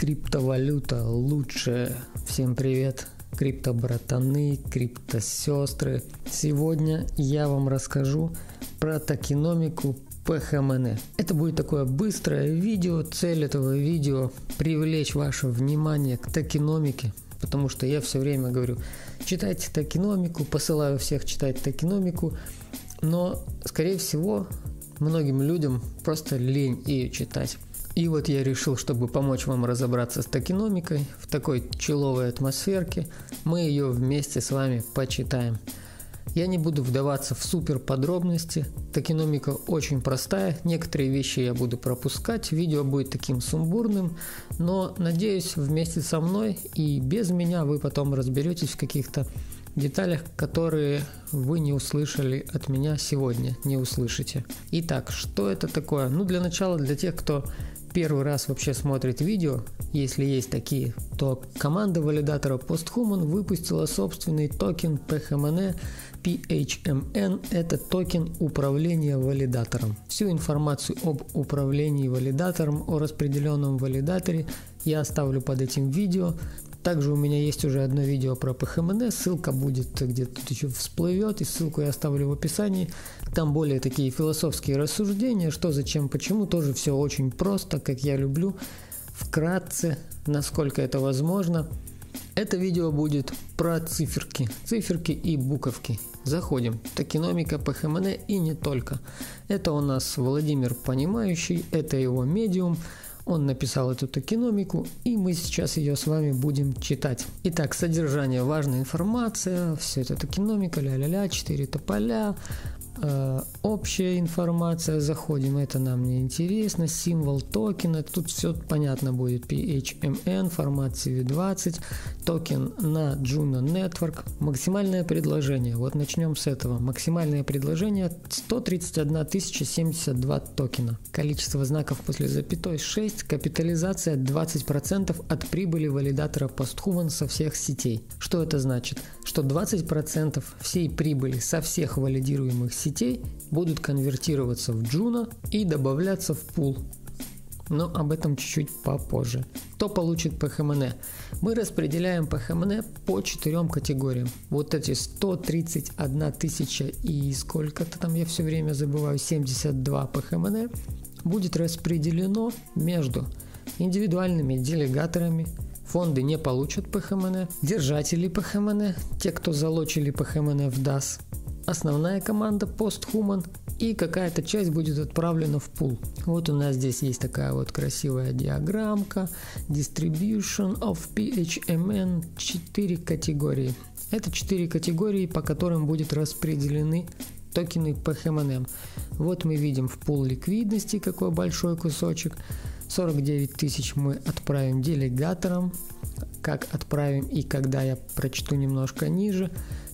Криптовалюта лучшая. Всем привет, крипто-братаны, крипто-сестры. Сегодня я вам расскажу про токеномику PHMN. Это будет такое быстрое видео. Цель этого видео привлечь ваше внимание к токеномике, потому что я все время говорю, читайте токеномику, посылаю всех читать токеномику, но, скорее всего, многим людям просто лень ее читать. И вот я решил, чтобы помочь вам разобраться с токеномикой в такой человой атмосферке, мы ее вместе с вами почитаем. Я не буду вдаваться в супер подробности, токеномика очень простая, некоторые вещи я буду пропускать, видео будет таким сумбурным, но надеюсь вместе со мной и без меня вы потом разберетесь в каких-то деталях, которые вы не услышали от меня сегодня, не услышите. Итак, что это такое? Ну, для начала, для тех, кто первый раз вообще смотрит видео, если есть такие, то команда валидатора PostHuman выпустила собственный токен PHMN. PHMN – это токен управления валидатором. Всю информацию об управлении валидатором, о распределенном валидаторе я оставлю под этим видео. Также у меня есть уже одно видео про PHMN, ссылка будет где-то тут еще всплывет, и ссылку я оставлю в описании. Там более такие философские рассуждения, что, зачем, почему, тоже все очень просто, как я люблю, вкратце, насколько это возможно. Это видео будет про циферки, циферки и буковки. Заходим. Токеномика PHMN и не только. Это у нас Владимир Понимающий, это его медиум – он написал эту токеномику, и мы сейчас ее с вами будем читать. Итак, содержание, важная информация, все это токеномика, ля-ля-ля, 4 тополя, общая информация, заходим, это нам не интересно, символ токена, тут все понятно будет, PHMN, формат CV20, токен на Juno Network, максимальное предложение, вот начнем с этого, максимальное предложение 131 072 токена, количество знаков после запятой 6, капитализация 20% от прибыли валидатора PostHuman со всех сетей. Что это значит? Что 20% всей прибыли со всех валидируемых сетей будут конвертироваться в Juno и добавляться в пул. Но об этом чуть-чуть попозже. Кто получит PHMN? Мы распределяем PHMN по четырем категориям. Вот эти 131 тысяча и сколько-то там я все время забываю, 72 PHMN будет распределено между индивидуальными делегаторами, фонды не получат PHMN, держатели PHMN, те, кто залочили PHMN в DAS, основная команда PostHuman и какая-то часть будет отправлена в пул. Вот у нас здесь есть такая вот красивая диаграммка Distribution of PHMN 4 категории. Это 4 категории, по которым будет распределены токены PHMN. Вот мы видим в пул ликвидности какой большой кусочек. 49 тысяч мы отправим делегаторам. Как отправим и когда я прочту немножко ниже.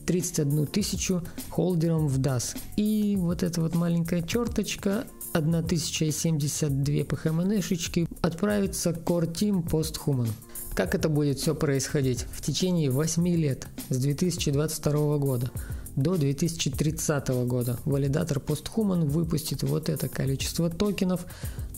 31 тысячу холдером в DAS. И вот эта вот маленькая черточка 1072 PHMN-шечки отправится Core Team Post Human. Как это будет все происходить? В течение 8 лет с 2022 года до 2030 года валидатор PostHuman выпустит вот это количество токенов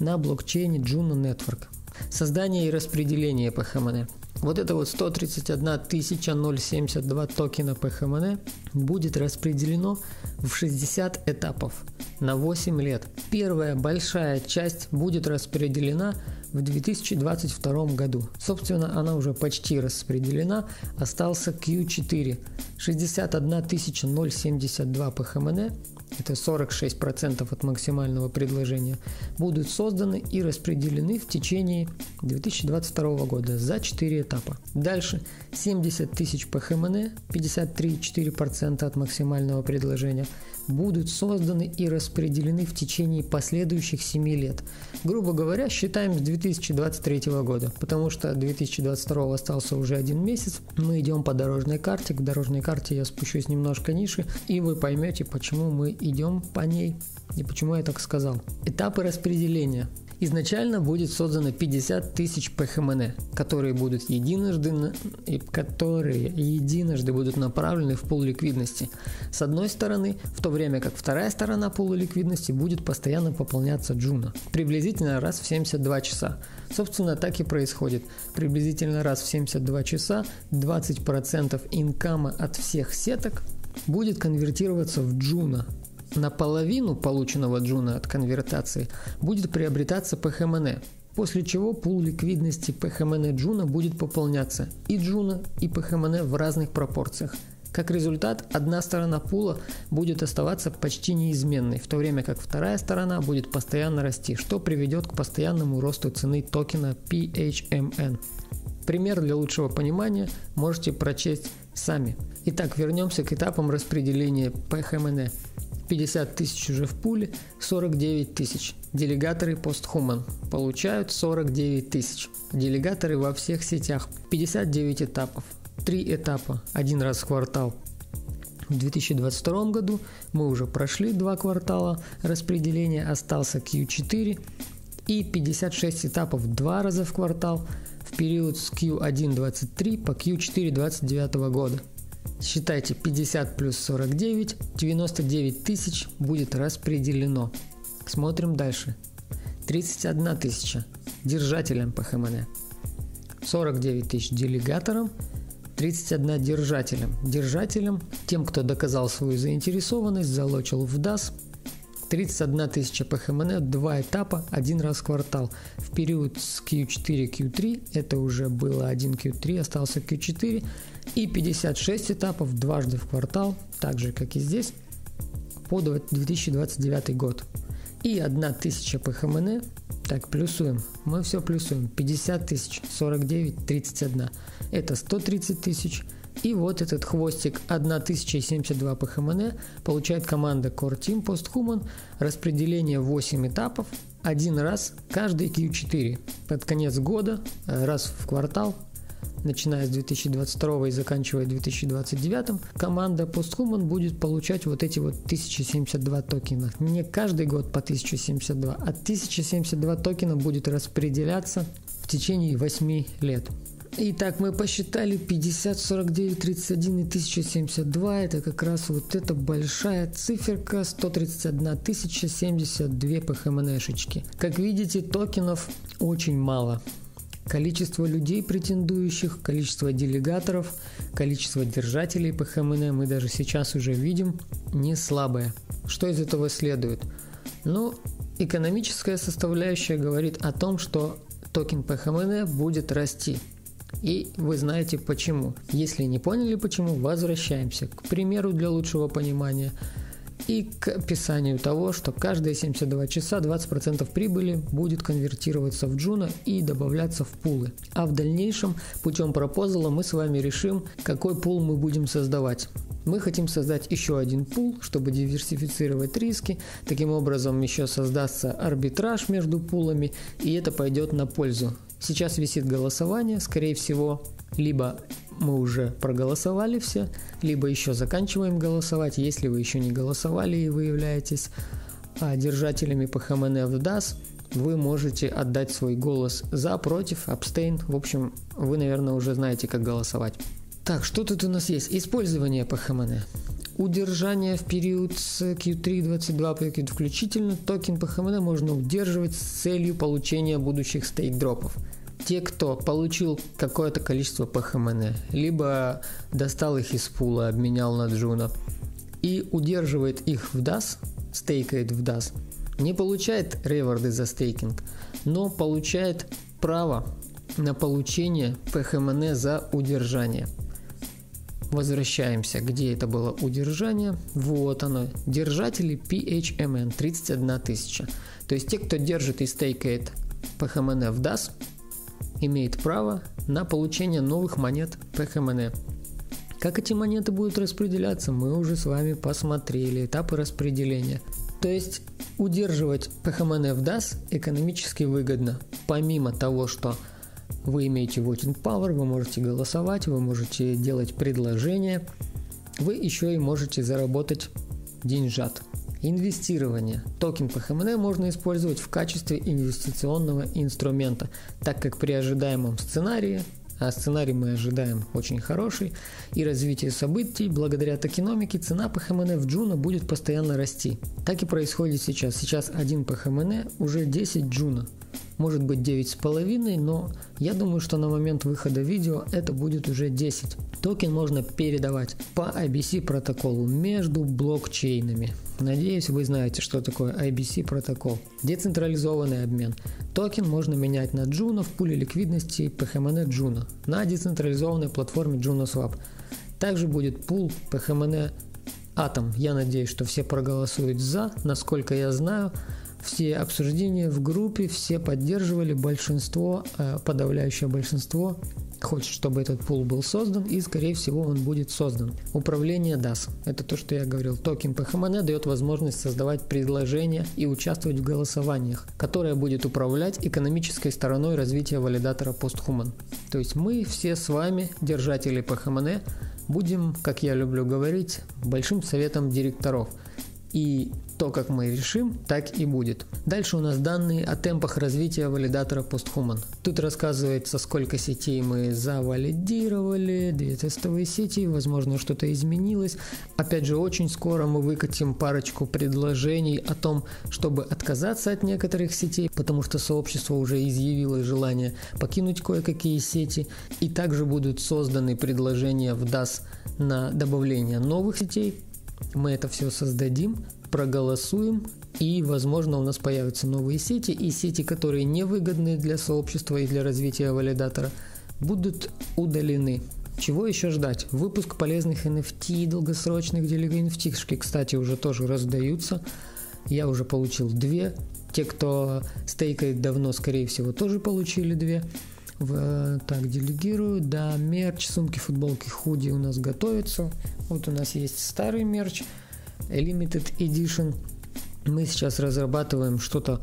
на блокчейне Juno Network. Создание и распределение PHMN. Вот это вот 131 072 токена PHMN будет распределено в 60 этапов на 8 лет. Первая большая часть будет распределена в 2022 году. Собственно, она уже почти распределена. Остался Q4. 61 072 PHMN это 46% от максимального предложения, будут созданы и распределены в течение 2022 года за 4 этапа. Дальше 70 тысяч ПХМН, 53,4% от максимального предложения, будут созданы и распределены в течение последующих 7 лет. Грубо говоря, считаем с 2023 года, потому что 2022 остался уже один месяц. Мы идем по дорожной карте. К дорожной карте я спущусь немножко ниже, и вы поймете, почему мы идем по ней и почему я так сказал. Этапы распределения. Изначально будет создано 50 тысяч ПХМН, которые будут единожды, и которые единожды будут направлены в пул ликвидности. С одной стороны, в то время как вторая сторона пула ликвидности будет постоянно пополняться джуна, приблизительно раз в 72 часа. Собственно, так и происходит. Приблизительно раз в 72 часа 20% инкама от всех сеток будет конвертироваться в джуна, Наполовину полученного джуна от конвертации будет приобретаться ПХМН, после чего пул ликвидности ПХМН джуна будет пополняться и джуна, и ПХМН в разных пропорциях. Как результат, одна сторона пула будет оставаться почти неизменной, в то время как вторая сторона будет постоянно расти, что приведет к постоянному росту цены токена PHMN. Пример для лучшего понимания можете прочесть сами. Итак, вернемся к этапам распределения PHMN. 50 тысяч уже в пуле, 49 тысяч. Делегаторы постхуман получают 49 тысяч. Делегаторы во всех сетях. 59 этапов. 3 этапа, один раз в квартал. В 2022 году мы уже прошли два квартала распределения, остался Q4 и 56 этапов два раза в квартал в период с Q1 23 по Q4 29 года. Считайте 50 плюс 49, 99 тысяч будет распределено. Смотрим дальше. 31 тысяча держателям ХМН. 49 тысяч делегаторам, 31 держателям. Держателям, тем, кто доказал свою заинтересованность, залочил в DAS, 31 тысяча по ХМН, два этапа, один раз в квартал. В период с Q4, Q3, это уже было один Q3, остался Q4, и 56 этапов дважды в квартал, так же как и здесь, по 2029 год. И 1000 по ХМН, так, плюсуем, мы все плюсуем, 50 тысяч, 49, 31, это 130 тысяч, и вот этот хвостик 1072 по ХМН получает команда Core Team Posthuman, распределение 8 этапов, один раз каждый Q4. Под конец года, раз в квартал, начиная с 2022 и заканчивая 2029, команда Posthuman будет получать вот эти вот 1072 токена. Не каждый год по 1072, а 1072 токена будет распределяться в течение 8 лет. Итак, мы посчитали 50, 49, 31 и 1072. Это как раз вот эта большая циферка 131 072 ПХМНшечки. Как видите, токенов очень мало. Количество людей, претендующих, количество делегаторов, количество держателей ПХМН мы даже сейчас уже видим не слабое. Что из этого следует? Ну, экономическая составляющая говорит о том, что токен ПХМН будет расти. И вы знаете почему. Если не поняли почему, возвращаемся к примеру для лучшего понимания и к описанию того, что каждые 72 часа 20% прибыли будет конвертироваться в джуна и добавляться в пулы. А в дальнейшем путем пропозала мы с вами решим, какой пул мы будем создавать. Мы хотим создать еще один пул, чтобы диверсифицировать риски. Таким образом еще создастся арбитраж между пулами, и это пойдет на пользу Сейчас висит голосование, скорее всего, либо мы уже проголосовали все, либо еще заканчиваем голосовать. Если вы еще не голосовали и вы являетесь а, держателями ПХМН в DAS, вы можете отдать свой голос за, против, abstain. В общем, вы, наверное, уже знаете, как голосовать. Так, что тут у нас есть? Использование PHMN. Удержание в период с Q3 22 по Q включительно токен PHMN можно удерживать с целью получения будущих стейк-дропов. Те, кто получил какое-то количество PHMN, либо достал их из пула, обменял на Juno, и удерживает их в DAO, стейкает в DAS, не получает реворды за стейкинг, но получает право на получение ПХМН за удержание – Возвращаемся, где это было удержание. Вот оно. Держатели PHMN 31 тысяча. То есть те, кто держит и стейкает PHMN в DAS, имеет право на получение новых монет PHMN. Как эти монеты будут распределяться, мы уже с вами посмотрели. Этапы распределения. То есть удерживать PHMN в DAS экономически выгодно. Помимо того, что вы имеете voting power, вы можете голосовать, вы можете делать предложения, вы еще и можете заработать деньжат. Инвестирование. Токен ПХМН можно использовать в качестве инвестиционного инструмента, так как при ожидаемом сценарии а сценарий мы ожидаем очень хороший, и развитие событий, благодаря токеномике, цена PHMN в Juno будет постоянно расти. Так и происходит сейчас. Сейчас один PHMN уже 10 Juno. Может быть 9,5, но я думаю, что на момент выхода видео это будет уже 10. Токен можно передавать по IBC протоколу между блокчейнами. Надеюсь, вы знаете, что такое IBC протокол. Децентрализованный обмен. Токен можно менять на Juno в пуле ликвидности PHMN Juno на децентрализованной платформе JunoSwap. Также будет пул PHMN Atom. Я надеюсь, что все проголосуют за. Насколько я знаю, все обсуждения в группе, все поддерживали, большинство, э, подавляющее большинство хочет, чтобы этот пул был создан, и, скорее всего, он будет создан. Управление DAO. Это то, что я говорил. Токен PHMN дает возможность создавать предложения и участвовать в голосованиях, которое будет управлять экономической стороной развития валидатора PostHuman. То есть мы все с вами, держатели PHMN, будем, как я люблю говорить, большим советом директоров. И то, как мы решим, так и будет. Дальше у нас данные о темпах развития валидатора PostHuman. Тут рассказывается, сколько сетей мы завалидировали, две тестовые сети, возможно, что-то изменилось. Опять же, очень скоро мы выкатим парочку предложений о том, чтобы отказаться от некоторых сетей, потому что сообщество уже изъявило желание покинуть кое-какие сети. И также будут созданы предложения в DAS на добавление новых сетей. Мы это все создадим, проголосуем, и, возможно, у нас появятся новые сети, и сети, которые невыгодны для сообщества и для развития валидатора, будут удалены. Чего еще ждать? Выпуск полезных NFT, долгосрочных, где NFT, кстати, уже тоже раздаются. Я уже получил две. Те, кто стейкает давно, скорее всего, тоже получили две. В, так, делегирую. Да, мерч, сумки, футболки, худи у нас готовятся. Вот у нас есть старый мерч – Limited Edition. Мы сейчас разрабатываем что-то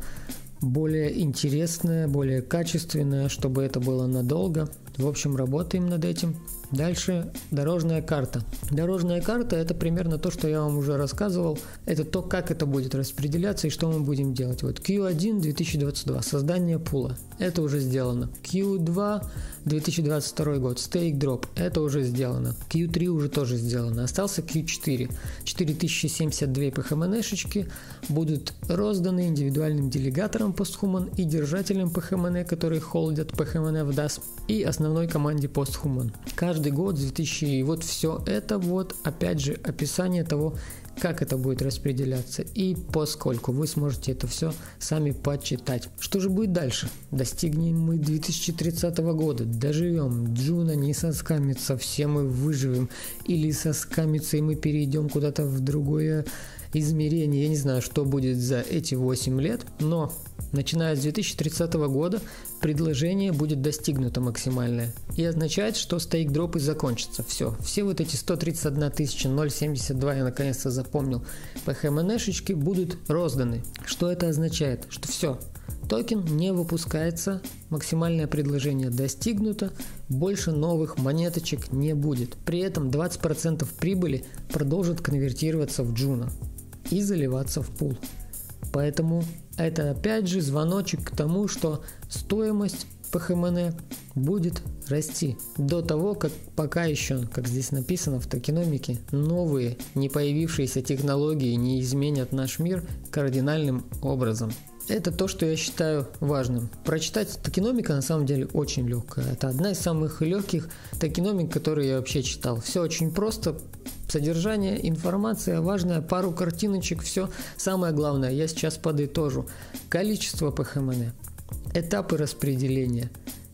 более интересное, более качественное, чтобы это было надолго. В общем, работаем над этим. Дальше дорожная карта. Дорожная карта это примерно то, что я вам уже рассказывал. Это то, как это будет распределяться и что мы будем делать. Вот Q1 2022, создание пула. Это уже сделано. Q2 2022 год, Stake Drop. Это уже сделано. Q3 уже тоже сделано. Остался Q4. 4072 PHMN-шечки будут розданы индивидуальным делегаторам PostHuman и держателям PHMN, которые холдят PHMN в DAS и основной команде PostHuman. Каждый год 2000 и вот все это вот опять же описание того, как это будет распределяться и поскольку вы сможете это все сами почитать. Что же будет дальше? Достигнем мы 2030 года, доживем, Джуна не соскамится, все мы выживем, или соскамится и мы перейдем куда-то в другое измерение. Я не знаю, что будет за эти 8 лет, но начиная с 2030 года предложение будет достигнуто максимальное. И означает, что стейк-дропы закончатся. Все. Все вот эти 131 072, я наконец-то запомнил, PHMN-шечки будут розданы. Что это означает? Что все. Токен не выпускается, максимальное предложение достигнуто, больше новых монеточек не будет. При этом 20% прибыли продолжит конвертироваться в джуна и заливаться в пул. Поэтому это опять же звоночек к тому, что стоимость ПХМН будет расти до того, как пока еще, как здесь написано в токеномике, новые не появившиеся технологии не изменят наш мир кардинальным образом. Это то, что я считаю важным. Прочитать токеномика на самом деле очень легкая. Это одна из самых легких токеномик, которые я вообще читал. Все очень просто, Содержание, информация важная, пару картиночек, все. Самое главное, я сейчас подытожу. Количество ПХМН, этапы распределения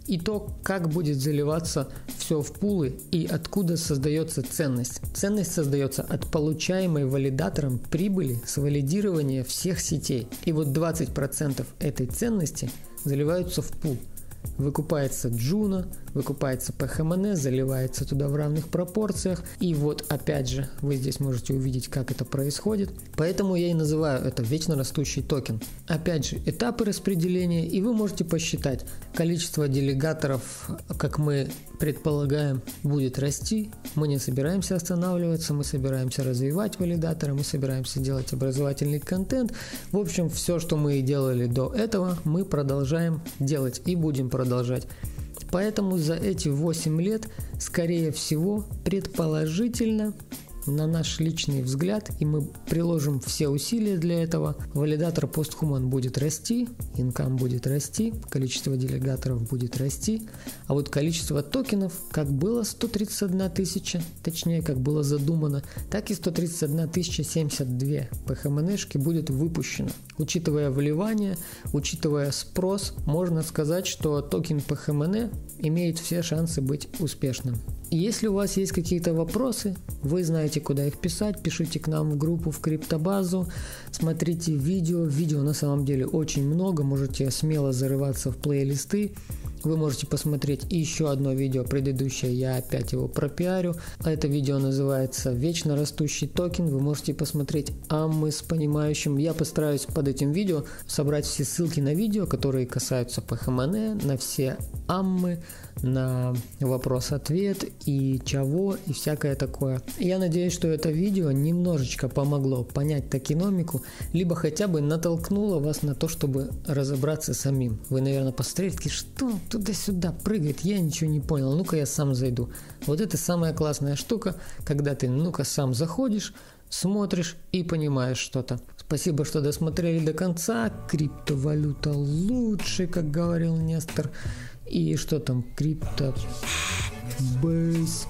и то, как будет заливаться все в пулы и откуда создается ценность. Ценность создается от получаемой валидатором прибыли с валидирования всех сетей. И вот 20% этой ценности заливаются в пул. Выкупается Juno, выкупается PHMN, заливается туда в равных пропорциях. И вот опять же, вы здесь можете увидеть, как это происходит. Поэтому я и называю это вечно растущий токен. Опять же, этапы распределения, и вы можете посчитать количество делегаторов, как мы предполагаем, будет расти. Мы не собираемся останавливаться, мы собираемся развивать валидаторы, мы собираемся делать образовательный контент. В общем, все, что мы делали до этого, мы продолжаем делать и будем продолжать. Поэтому за эти 8 лет, скорее всего, предположительно, на наш личный взгляд, и мы приложим все усилия для этого, валидатор постхуман будет расти, инкам будет расти, количество делегаторов будет расти, а вот количество токенов, как было 131 тысяча, точнее, как было задумано, так и 131 тысяча 72 PHMN будет выпущено. Учитывая вливание, учитывая спрос, можно сказать, что токен PHMN имеет все шансы быть успешным. Если у вас есть какие-то вопросы, вы знаете, куда их писать, пишите к нам в группу, в криптобазу, смотрите видео. Видео на самом деле очень много, можете смело зарываться в плейлисты. Вы можете посмотреть еще одно видео предыдущее, я опять его пропиарю. Это видео называется «Вечно растущий токен». Вы можете посмотреть аммы с понимающим. Я постараюсь под этим видео собрать все ссылки на видео, которые касаются PHMN, на все аммы, на вопрос-ответ и чего и всякое такое. Я надеюсь, что это видео немножечко помогло понять токеномику, либо хотя бы натолкнуло вас на то, чтобы разобраться самим. Вы, наверное, посмотрите, что туда-сюда прыгает, я ничего не понял, ну-ка я сам зайду. Вот это самая классная штука, когда ты ну-ка сам заходишь, смотришь и понимаешь что-то. Спасибо, что досмотрели до конца. Криптовалюта лучше, как говорил Нестор. И что там? Крипто... Бейс...